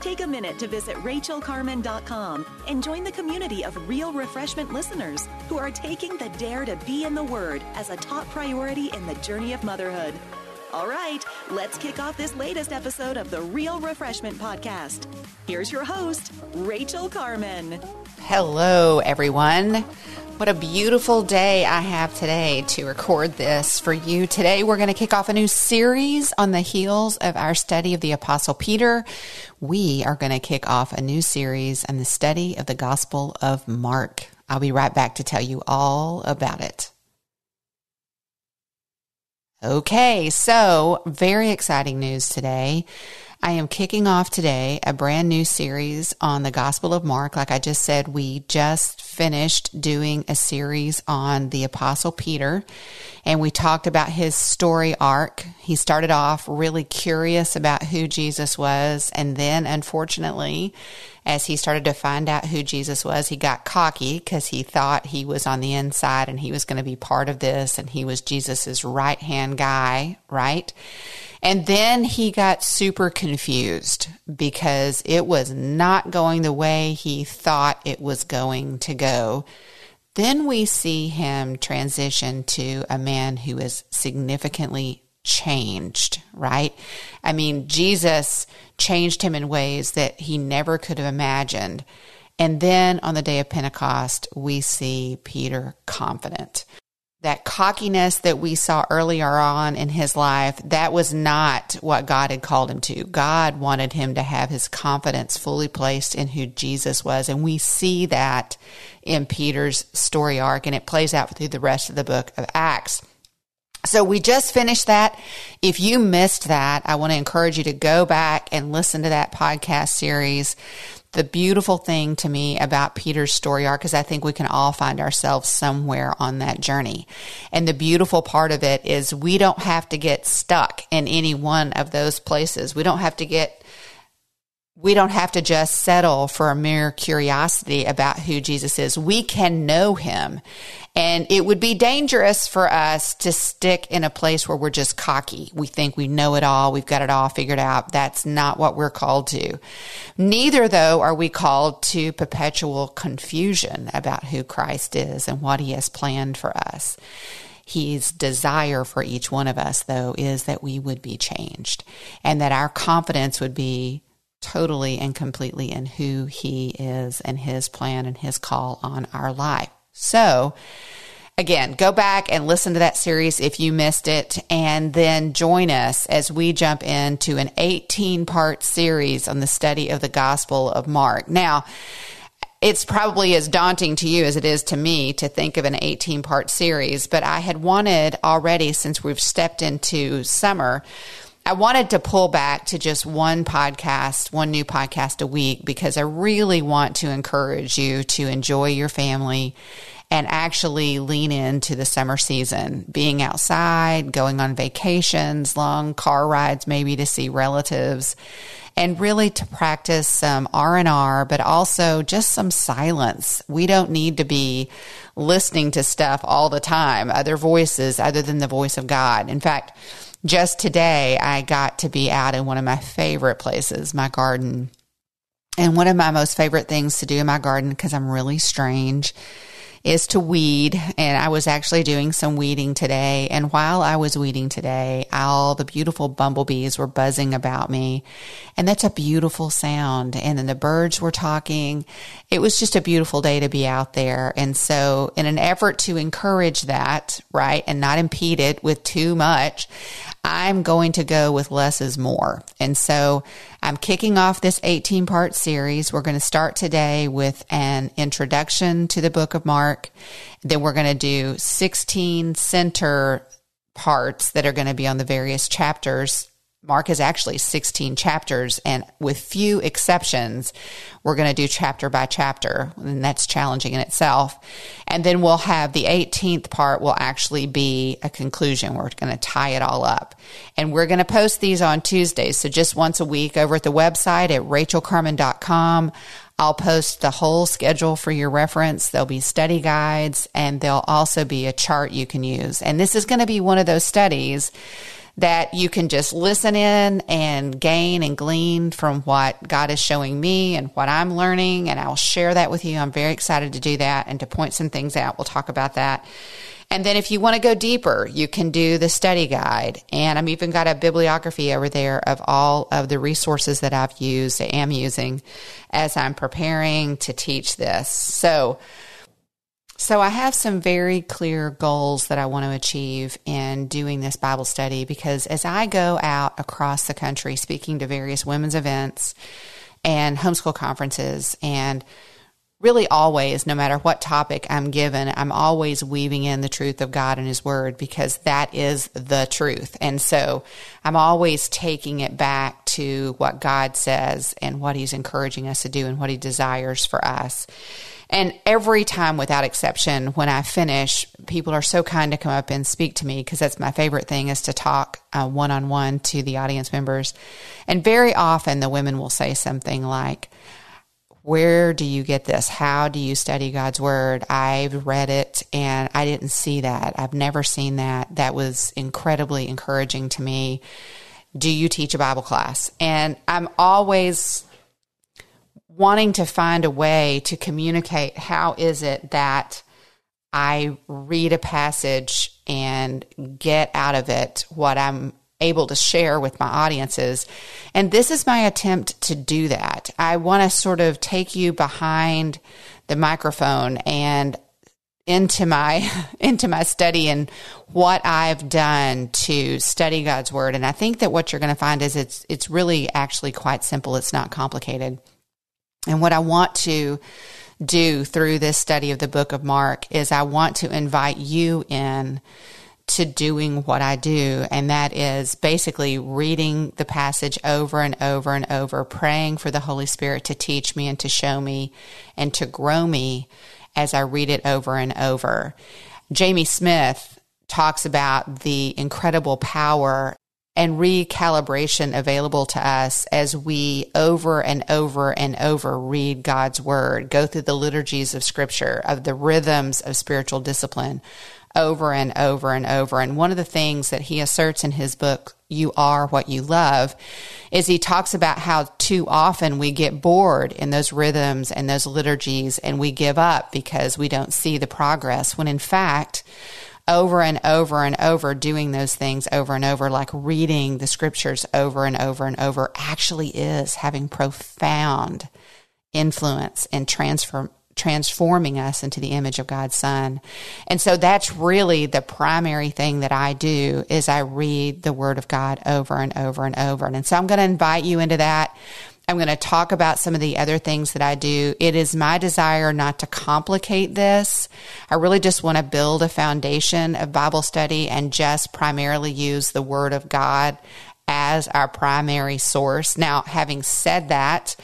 Take a minute to visit rachelcarman.com and join the community of real refreshment listeners who are taking the dare to be in the Word as a top priority in the journey of motherhood. All right, let's kick off this latest episode of the Real Refreshment Podcast. Here's your host, Rachel Carman. Hello, everyone. What a beautiful day I have today to record this for you. Today, we're going to kick off a new series on the heels of our study of the Apostle Peter. We are going to kick off a new series on the study of the Gospel of Mark. I'll be right back to tell you all about it. Okay, so very exciting news today. I am kicking off today a brand new series on the Gospel of Mark. Like I just said, we just finished doing a series on the Apostle Peter and we talked about his story arc. He started off really curious about who Jesus was. And then, unfortunately, as he started to find out who Jesus was, he got cocky because he thought he was on the inside and he was going to be part of this and he was Jesus's right hand guy, right? And then he got super confused because it was not going the way he thought it was going to go. Then we see him transition to a man who is significantly changed, right? I mean, Jesus changed him in ways that he never could have imagined. And then on the day of Pentecost, we see Peter confident that cockiness that we saw earlier on in his life, that was not what God had called him to. God wanted him to have his confidence fully placed in who Jesus was. And we see that in Peter's story arc, and it plays out through the rest of the book of Acts. So we just finished that. If you missed that, I want to encourage you to go back and listen to that podcast series the beautiful thing to me about Peter's story arc is I think we can all find ourselves somewhere on that journey. And the beautiful part of it is we don't have to get stuck in any one of those places. We don't have to get we don't have to just settle for a mere curiosity about who Jesus is. We can know him. And it would be dangerous for us to stick in a place where we're just cocky. We think we know it all. We've got it all figured out. That's not what we're called to. Neither, though, are we called to perpetual confusion about who Christ is and what he has planned for us. His desire for each one of us, though, is that we would be changed and that our confidence would be totally and completely in who He is and His plan and His call on our life. So, again, go back and listen to that series if you missed it, and then join us as we jump into an 18 part series on the study of the Gospel of Mark. Now, it's probably as daunting to you as it is to me to think of an 18 part series, but I had wanted already since we've stepped into summer I wanted to pull back to just one podcast, one new podcast a week, because I really want to encourage you to enjoy your family and actually lean into the summer season, being outside, going on vacations, long car rides, maybe to see relatives, and really to practice some R&R, but also just some silence. We don't need to be listening to stuff all the time, other voices other than the voice of God. In fact, just today, I got to be out in one of my favorite places, my garden. And one of my most favorite things to do in my garden, because I'm really strange, is to weed. And I was actually doing some weeding today. And while I was weeding today, all the beautiful bumblebees were buzzing about me. And that's a beautiful sound. And then the birds were talking. It was just a beautiful day to be out there. And so in an effort to encourage that, right, and not impede it with too much, I'm going to go with less is more. And so I'm kicking off this 18 part series. We're going to start today with an introduction to the book of Mark. Then we're going to do 16 center parts that are going to be on the various chapters Mark is actually 16 chapters, and with few exceptions, we're going to do chapter by chapter, and that's challenging in itself. And then we'll have the 18th part will actually be a conclusion. We're going to tie it all up. And we're going to post these on Tuesdays, so just once a week over at the website at rachelcarman.com. I'll post the whole schedule for your reference. There'll be study guides, and there'll also be a chart you can use. And this is going to be one of those studies that you can just listen in and gain and glean from what God is showing me and what I'm learning. And I'll share that with you. I'm very excited to do that and to point some things out. We'll talk about that. And then if you want to go deeper, you can do the study guide. And I'm even got a bibliography over there of all of the resources that I've used, am using as I'm preparing to teach this. So, so I have some very clear goals that I want to achieve in doing this Bible study because as I go out across the country speaking to various women's events and homeschool conferences and really always, no matter what topic I'm given, I'm always weaving in the truth of God and His Word because that is the truth. And so I'm always taking it back to what God says and what He's encouraging us to do and what He desires for us. And every time, without exception, when I finish, people are so kind to come up and speak to me because that's my favorite thing is to talk one on one to the audience members. And very often, the women will say something like, where do you get this? How do you study God's word? I've read it and I didn't see that. I've never seen that. That was incredibly encouraging to me. Do you teach a Bible class? And I'm always wanting to find a way to communicate how is it that I read a passage and get out of it what I'm able to share with my audiences. And this is my attempt to do that. I want to sort of take you behind the microphone and into my into my study and what I've done to study God's word and I think that what you're going to find is it's it's really actually quite simple it's not complicated and what I want to do through this study of the book of Mark is I want to invite you in to doing what I do, and that is basically reading the passage over and over and over, praying for the Holy Spirit to teach me and to show me and to grow me as I read it over and over. Jamie Smith talks about the incredible power and recalibration available to us as we over and over and over read God's word, go through the liturgies of scripture, of the rhythms of spiritual discipline over and over and over. And one of the things that he asserts in his book, You Are What You Love, is he talks about how too often we get bored in those rhythms and those liturgies and we give up because we don't see the progress when in fact, over and over and over doing those things over and over, like reading the scriptures over and over and over, actually is having profound influence and transform transforming us into the image of God's son. And so that's really the primary thing that I do is I read the word of God over and over and over. And so I'm going to invite you into that. I'm going to talk about some of the other things that I do. It is my desire not to complicate this. I really just want to build a foundation of Bible study and just primarily use the Word of God as our primary source. Now, having said that,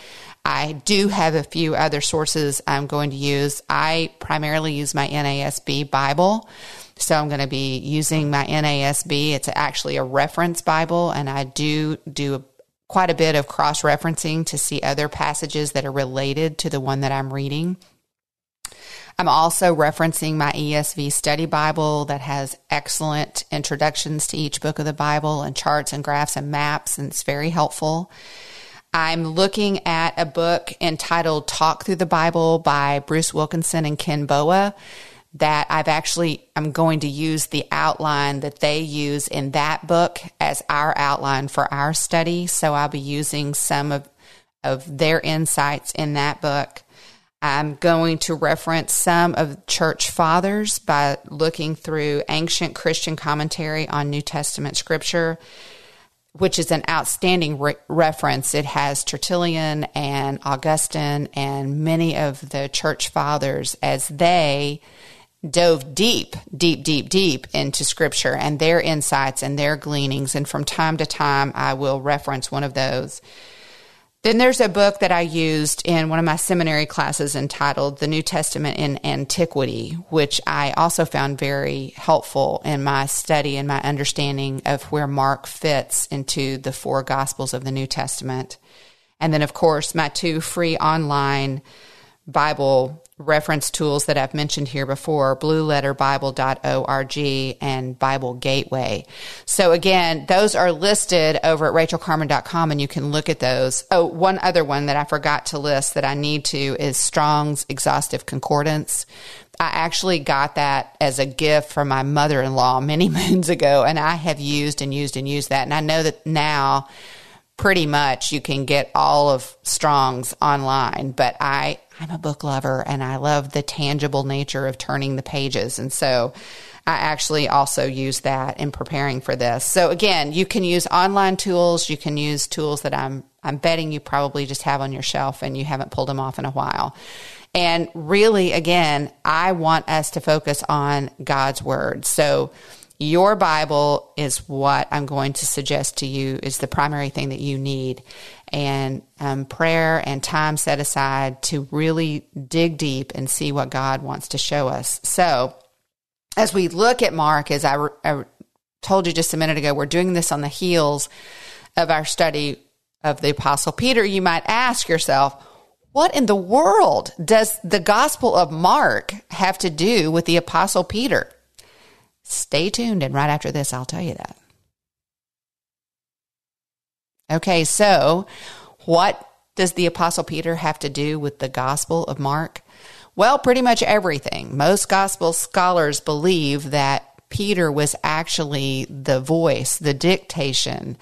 I do have a few other sources I'm going to use. I primarily use my NASB Bible. So I'm going to be using my NASB. It's actually a reference Bible, and I do do quite a bit of cross referencing to see other passages that are related to the one that I'm reading. I'm also referencing my ESV study Bible that has excellent introductions to each book of the Bible and charts and graphs and maps, and it's very helpful. I'm looking at a book entitled Talk Through the Bible by Bruce Wilkinson and Ken Boa that I've actually I'm going to use the outline that they use in that book as our outline for our study. So I'll be using some of of their insights in that book. I'm going to reference some of church fathers by looking through ancient Christian commentary on New Testament scripture, which is an outstanding re- reference. It has Tertullian and Augustine and many of the church fathers as they dove deep, deep, deep, deep into scripture and their insights and their gleanings. And from time to time, I will reference one of those. Then there's a book that I used in one of my seminary classes entitled The New Testament in Antiquity, which I also found very helpful in my study and my understanding of where Mark fits into the four Gospels of the New Testament. And then, of course, my two free online Bible reference tools that I've mentioned here before, blueletterbible.org and Bible Gateway. So again, those are listed over at rachelcarman.com and you can look at those. Oh, one other one that I forgot to list that I need to is Strong's Exhaustive Concordance. I actually got that as a gift from my mother in law many moons ago, and I have used and used and used that. And I know that now pretty much you can get all of Strong's online, but I I'm a book lover and I love the tangible nature of turning the pages. And so I actually also use that in preparing for this. So again, you can use online tools, you can use tools that I'm I'm betting you probably just have on your shelf and you haven't pulled them off in a while. And really again, I want us to focus on God's word. So your Bible is what I'm going to suggest to you is the primary thing that you need. And um, prayer and time set aside to really dig deep and see what God wants to show us. So, as we look at Mark, as I, I told you just a minute ago, we're doing this on the heels of our study of the Apostle Peter. You might ask yourself, what in the world does the Gospel of Mark have to do with the Apostle Peter? Stay tuned, and right after this, I'll tell you that. Okay, so what does the Apostle Peter have to do with the Gospel of Mark? Well, pretty much everything. Most gospel scholars believe that Peter was actually the voice, the dictation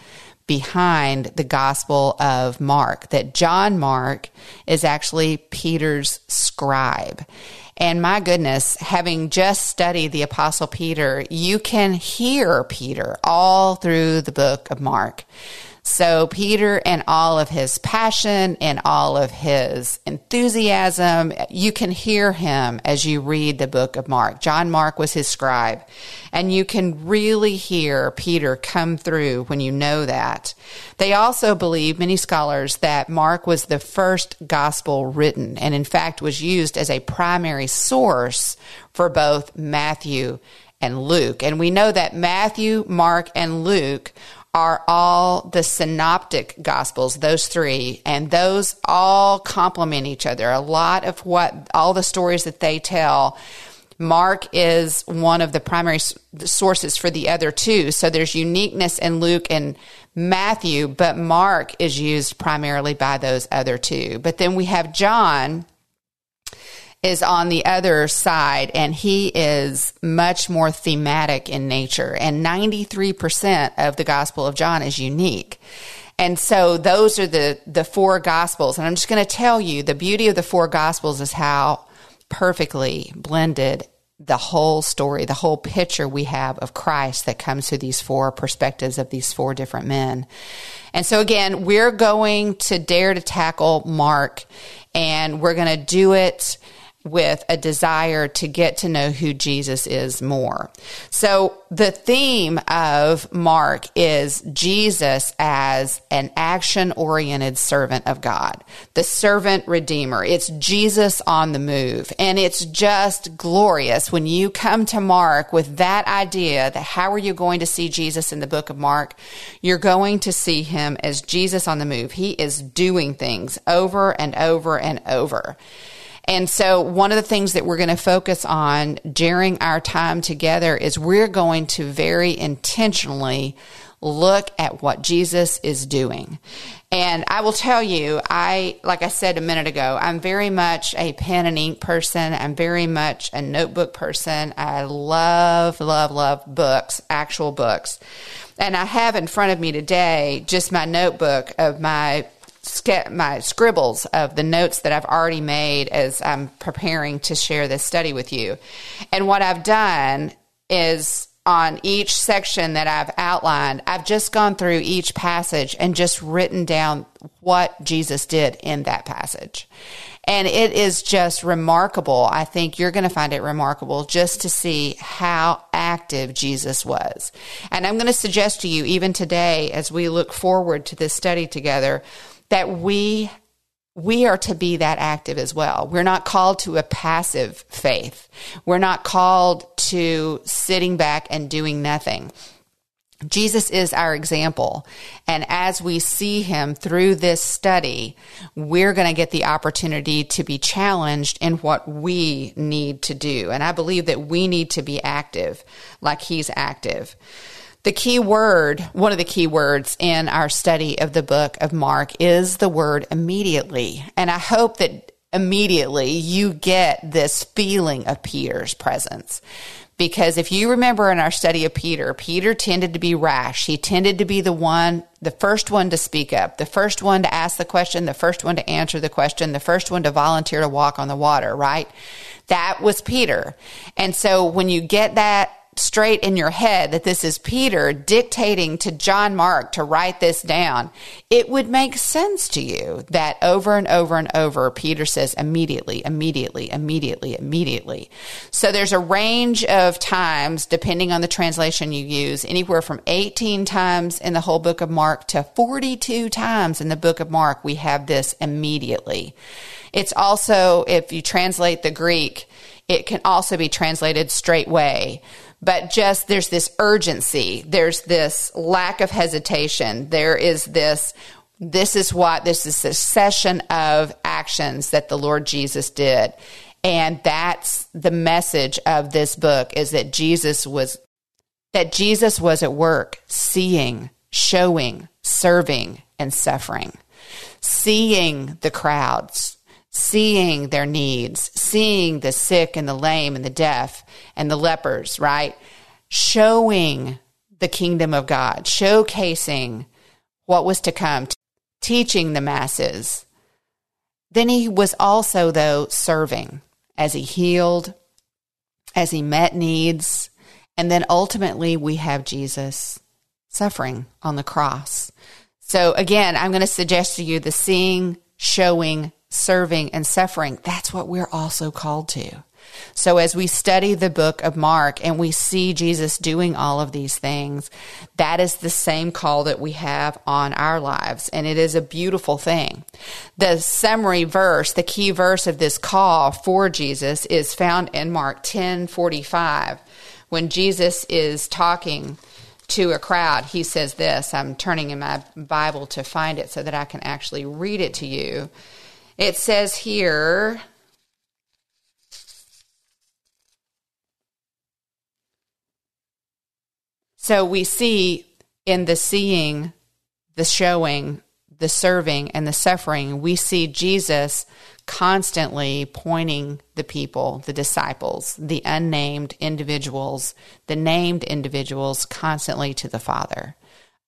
behind the Gospel of Mark, that John Mark is actually Peter's scribe. And my goodness, having just studied the Apostle Peter, you can hear Peter all through the book of Mark. So Peter and all of his passion and all of his enthusiasm, you can hear him as you read the book of Mark. John Mark was his scribe. And you can really hear Peter come through when you know that. They also believe, many scholars, that Mark was the first gospel written and in fact was used as a primary source for both Matthew and Luke. And we know that Matthew, Mark, and Luke are all the synoptic gospels, those three, and those all complement each other. A lot of what all the stories that they tell, Mark is one of the primary sources for the other two. So there's uniqueness in Luke and Matthew, but Mark is used primarily by those other two. But then we have John is on the other side and he is much more thematic in nature and 93% of the gospel of John is unique. And so those are the the four gospels and I'm just going to tell you the beauty of the four gospels is how perfectly blended the whole story, the whole picture we have of Christ that comes through these four perspectives of these four different men. And so again, we're going to dare to tackle Mark and we're going to do it with a desire to get to know who Jesus is more. So the theme of Mark is Jesus as an action oriented servant of God, the servant redeemer. It's Jesus on the move. And it's just glorious when you come to Mark with that idea that how are you going to see Jesus in the book of Mark? You're going to see him as Jesus on the move. He is doing things over and over and over. And so, one of the things that we're going to focus on during our time together is we're going to very intentionally look at what Jesus is doing. And I will tell you, I, like I said a minute ago, I'm very much a pen and ink person. I'm very much a notebook person. I love, love, love books, actual books. And I have in front of me today just my notebook of my my scribbles of the notes that I've already made as I'm preparing to share this study with you. And what I've done is on each section that I've outlined, I've just gone through each passage and just written down what Jesus did in that passage. And it is just remarkable. I think you're going to find it remarkable just to see how active Jesus was. And I'm going to suggest to you, even today, as we look forward to this study together, that we we are to be that active as well. We're not called to a passive faith. We're not called to sitting back and doing nothing. Jesus is our example. And as we see him through this study, we're going to get the opportunity to be challenged in what we need to do. And I believe that we need to be active like he's active. The key word, one of the key words in our study of the book of Mark is the word immediately. And I hope that immediately you get this feeling of Peter's presence because if you remember in our study of Peter, Peter tended to be rash. He tended to be the one, the first one to speak up, the first one to ask the question, the first one to answer the question, the first one to volunteer to walk on the water, right? That was Peter. And so when you get that straight in your head that this is Peter dictating to John Mark to write this down, it would make sense to you that over and over and over, Peter says immediately, immediately, immediately, immediately. So there's a range of times, depending on the translation you use, anywhere from 18 times in the whole book of Mark to 42 times in the book of Mark, we have this immediately. It's also, if you translate the Greek, it can also be translated straightway but just there's this urgency, there's this lack of hesitation, there is this this is what this is a session of actions that the Lord Jesus did. And that's the message of this book is that Jesus was that Jesus was at work seeing, showing, serving and suffering. Seeing the crowds, seeing their needs, seeing the sick and the lame and the deaf and the lepers, right? Showing the kingdom of God, showcasing what was to come, teaching the masses. Then he was also, though, serving as he healed, as he met needs. And then ultimately, we have Jesus suffering on the cross. So, again, I'm going to suggest to you the seeing, showing, serving, and suffering. That's what we're also called to. So as we study the book of Mark and we see Jesus doing all of these things, that is the same call that we have on our lives. And it is a beautiful thing. The summary verse, the key verse of this call for Jesus is found in Mark 10 45. When Jesus is talking to a crowd, he says this. I'm turning in my Bible to find it so that I can actually read it to you. It says here, so we see in the seeing, the showing, the serving, and the suffering, we see Jesus constantly pointing the people, the disciples, the unnamed individuals, the named individuals constantly to the Father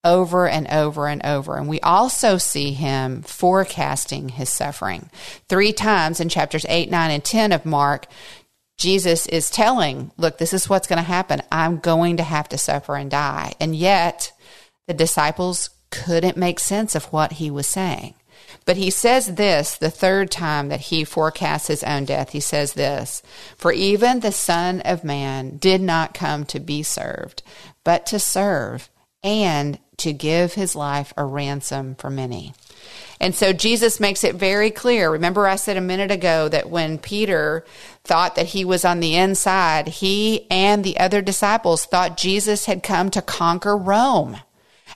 over and over and over. And we also see him forecasting his suffering. Three times in chapters 8, 9, and 10 of Mark, Jesus is telling, look, this is what's going to happen. I'm going to have to suffer and die. And yet, the disciples couldn't make sense of what he was saying. But he says this the third time that he forecasts his own death. He says this For even the Son of Man did not come to be served, but to serve and to give his life a ransom for many. And so Jesus makes it very clear. Remember, I said a minute ago that when Peter thought that he was on the inside, he and the other disciples thought Jesus had come to conquer Rome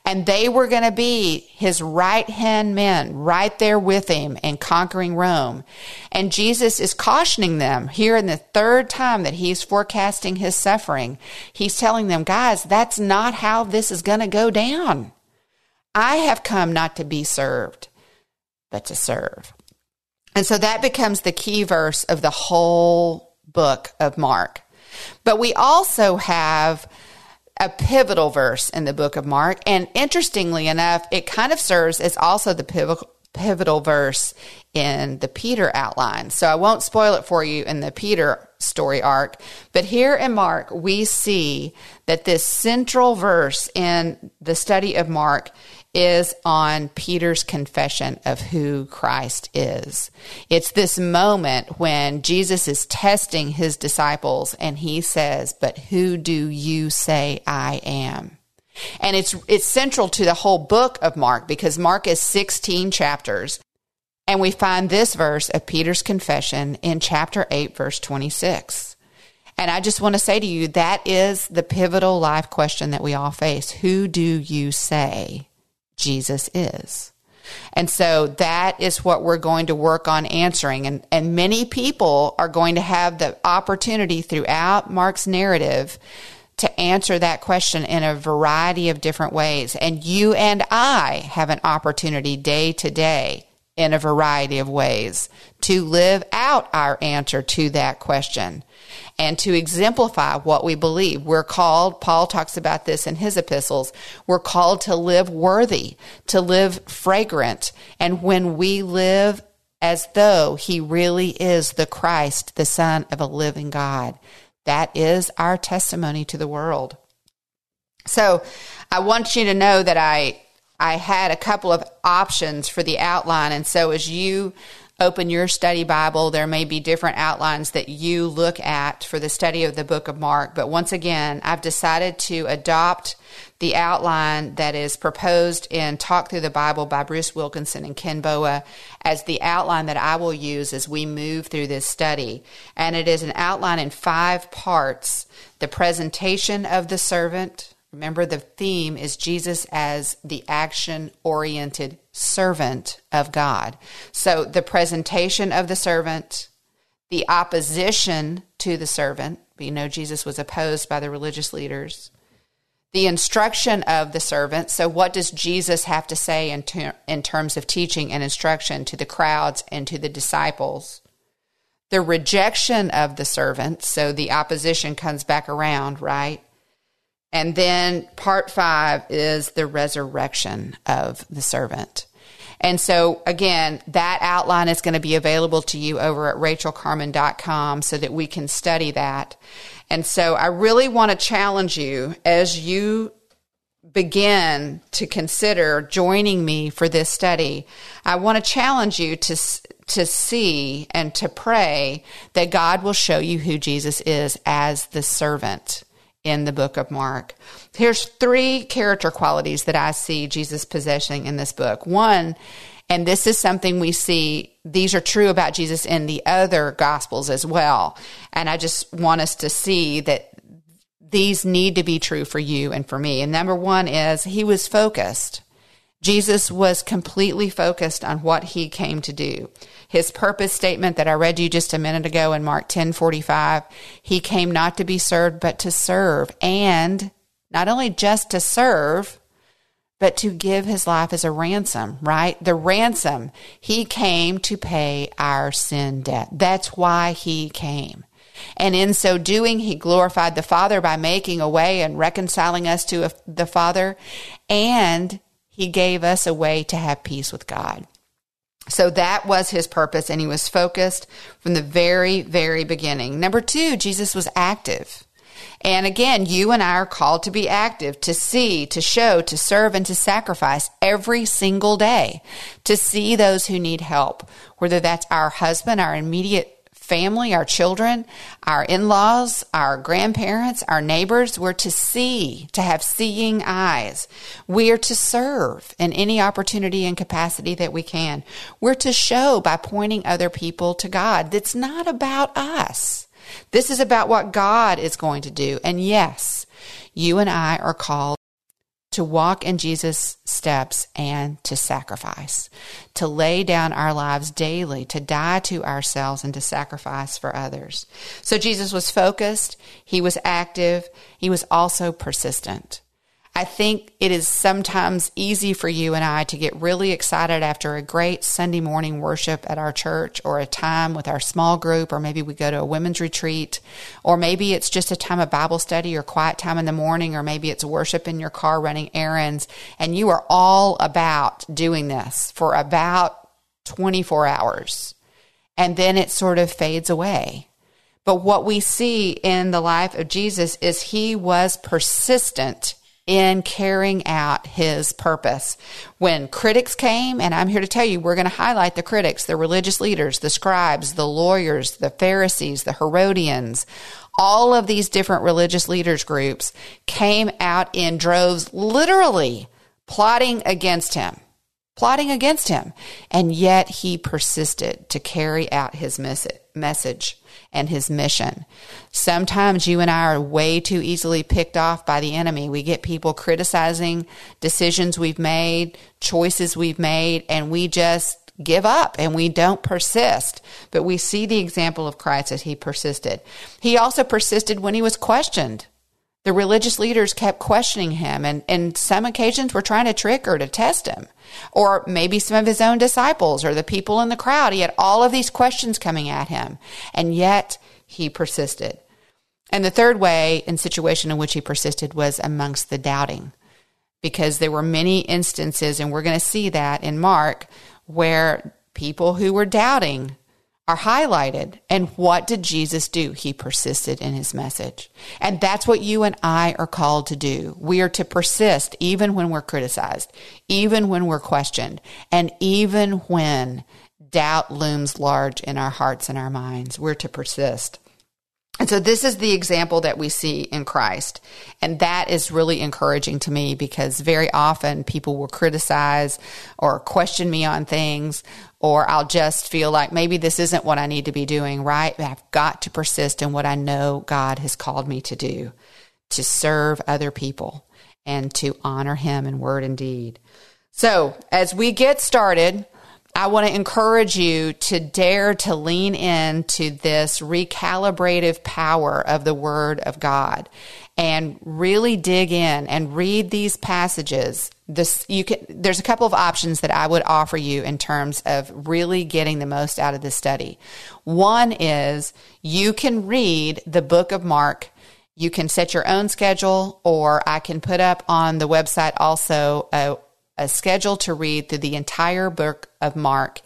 and they were going to be his right hand men right there with him in conquering Rome. And Jesus is cautioning them here in the third time that he's forecasting his suffering. He's telling them, guys, that's not how this is going to go down. I have come not to be served, but to serve. And so that becomes the key verse of the whole book of Mark. But we also have a pivotal verse in the book of Mark. And interestingly enough, it kind of serves as also the pivotal pivotal verse in the Peter outline. So I won't spoil it for you in the Peter story arc, but here in Mark, we see that this central verse in the study of Mark is on Peter's confession of who Christ is. It's this moment when Jesus is testing his disciples and he says, But who do you say I am? And it's, it's central to the whole book of Mark because Mark is 16 chapters. And we find this verse of Peter's confession in chapter 8, verse 26. And I just want to say to you that is the pivotal life question that we all face. Who do you say Jesus is? And so that is what we're going to work on answering. And, and many people are going to have the opportunity throughout Mark's narrative to answer that question in a variety of different ways. And you and I have an opportunity day to day in a variety of ways to live out our answer to that question and to exemplify what we believe. We're called, Paul talks about this in his epistles, we're called to live worthy, to live fragrant. And when we live as though he really is the Christ, the Son of a living God, that is our testimony to the world. So I want you to know that I I had a couple of options for the outline. And so as you open your study Bible, there may be different outlines that you look at for the study of the book of Mark. But once again, I've decided to adopt the outline that is proposed in Talk Through the Bible by Bruce Wilkinson and Ken Boa as the outline that I will use as we move through this study. And it is an outline in five parts the presentation of the servant. Remember, the theme is Jesus as the action oriented servant of God. So the presentation of the servant, the opposition to the servant, we know Jesus was opposed by the religious leaders, the instruction of the servant. So, what does Jesus have to say in, ter- in terms of teaching and instruction to the crowds and to the disciples? The rejection of the servant. So, the opposition comes back around, right? And then part five is the resurrection of the servant. And so, again, that outline is going to be available to you over at rachelcarman.com so that we can study that. And so, I really want to challenge you as you begin to consider joining me for this study. I want to challenge you to to see and to pray that God will show you who Jesus is as the servant in the book of Mark. Here's three character qualities that I see Jesus possessing in this book. One, and this is something we see, these are true about Jesus in the other gospels as well. And I just want us to see that these need to be true for you and for me. And number one is he was focused. Jesus was completely focused on what he came to do. His purpose statement that I read you just a minute ago in Mark 10:45, he came not to be served but to serve and not only just to serve but to give his life as a ransom, right? The ransom. He came to pay our sin debt. That's why he came. And in so doing, he glorified the Father by making a way and reconciling us to the Father. And he gave us a way to have peace with God. So that was his purpose, and he was focused from the very, very beginning. Number two, Jesus was active. And again, you and I are called to be active, to see, to show, to serve, and to sacrifice every single day, to see those who need help, whether that's our husband, our immediate family, our children, our in laws, our grandparents, our neighbors. We're to see, to have seeing eyes. We are to serve in any opportunity and capacity that we can. We're to show by pointing other people to God. It's not about us. This is about what God is going to do. And yes, you and I are called to walk in Jesus' steps and to sacrifice, to lay down our lives daily, to die to ourselves and to sacrifice for others. So Jesus was focused, he was active, he was also persistent. I think it is sometimes easy for you and I to get really excited after a great Sunday morning worship at our church or a time with our small group, or maybe we go to a women's retreat, or maybe it's just a time of Bible study or quiet time in the morning, or maybe it's worship in your car running errands, and you are all about doing this for about 24 hours. And then it sort of fades away. But what we see in the life of Jesus is he was persistent in carrying out his purpose. When critics came, and I'm here to tell you, we're going to highlight the critics, the religious leaders, the scribes, the lawyers, the Pharisees, the Herodians, all of these different religious leaders groups came out in droves, literally plotting against him, plotting against him. And yet he persisted to carry out his message and his mission. Sometimes you and I are way too easily picked off by the enemy. We get people criticizing decisions we've made, choices we've made, and we just give up and we don't persist. But we see the example of Christ as he persisted. He also persisted when he was questioned. The religious leaders kept questioning him, and, and some occasions were trying to trick or to test him. Or maybe some of his own disciples or the people in the crowd. He had all of these questions coming at him, and yet he persisted. And the third way and situation in which he persisted was amongst the doubting, because there were many instances, and we're going to see that in Mark, where people who were doubting are highlighted. And what did Jesus do? He persisted in his message. And that's what you and I are called to do. We are to persist even when we're criticized, even when we're questioned, and even when doubt looms large in our hearts and our minds. We're to persist. And so this is the example that we see in Christ. And that is really encouraging to me because very often people will criticize or question me on things, or I'll just feel like maybe this isn't what I need to be doing, right? I've got to persist in what I know God has called me to do, to serve other people and to honor Him in word and deed. So as we get started, I want to encourage you to dare to lean into this recalibrative power of the Word of God and really dig in and read these passages. This you can there's a couple of options that I would offer you in terms of really getting the most out of this study. One is you can read the book of Mark you can set your own schedule, or I can put up on the website also a, a schedule to read through the entire book of Mark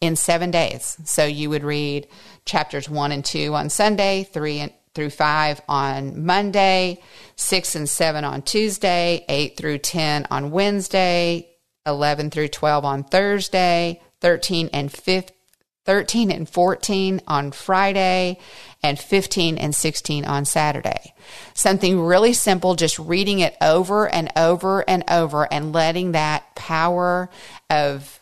in seven days. So you would read chapters one and two on Sunday, three and through five on Monday, six and seven on Tuesday, eight through 10 on Wednesday, 11 through 12 on Thursday, 13 and 15 13 and 14 on Friday, and 15 and 16 on Saturday. Something really simple, just reading it over and over and over and letting that power of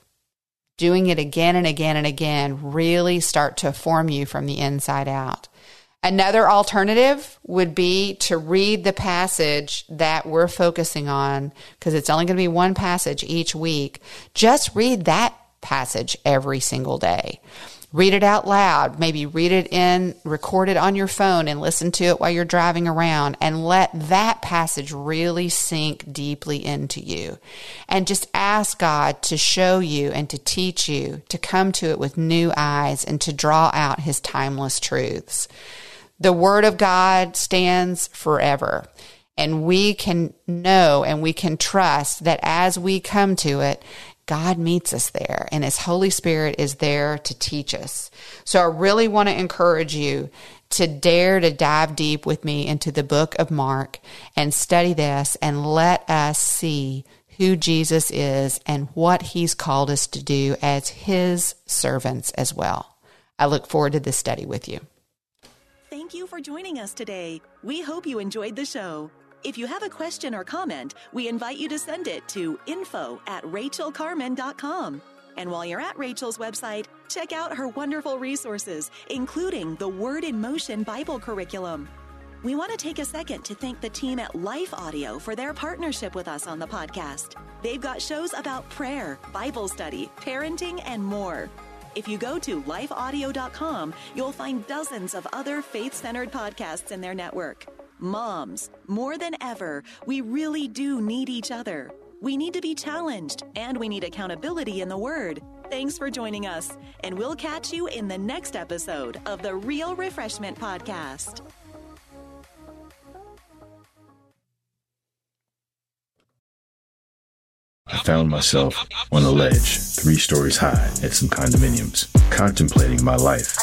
doing it again and again and again really start to form you from the inside out. Another alternative would be to read the passage that we're focusing on because it's only going to be one passage each week. Just read that passage every single day. Read it out loud. Maybe read it in, record it on your phone and listen to it while you're driving around and let that passage really sink deeply into you. And just ask God to show you and to teach you, to come to it with new eyes and to draw out his timeless truths. The word of God stands forever. And we can know and we can trust that as we come to it, God meets us there and His Holy Spirit is there to teach us. So I really want to encourage you to dare to dive deep with me into the book of Mark and study this and let us see who Jesus is and what He's called us to do as His servants as well. I look forward to this study with you. Thank you for joining us today. We hope you enjoyed the show. If you have a question or comment, we invite you to send it to info at rachelcarman.com. And while you're at Rachel's website, check out her wonderful resources, including the Word in Motion Bible curriculum. We want to take a second to thank the team at Life Audio for their partnership with us on the podcast. They've got shows about prayer, Bible study, parenting, and more. If you go to lifeaudio.com, you'll find dozens of other faith centered podcasts in their network. Moms, more than ever, we really do need each other. We need to be challenged and we need accountability in the Word. Thanks for joining us, and we'll catch you in the next episode of the Real Refreshment Podcast. I found myself on a ledge, three stories high, at some condominiums, contemplating my life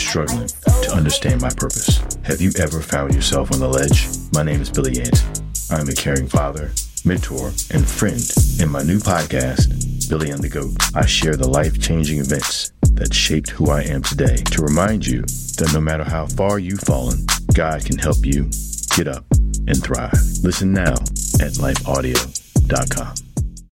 struggling to understand my purpose. Have you ever found yourself on the ledge? My name is Billy Yates. I'm a caring father, mentor, and friend. In my new podcast, Billy and the Goat, I share the life changing events that shaped who I am today to remind you that no matter how far you've fallen, God can help you get up and thrive. Listen now at lifeaudio.com.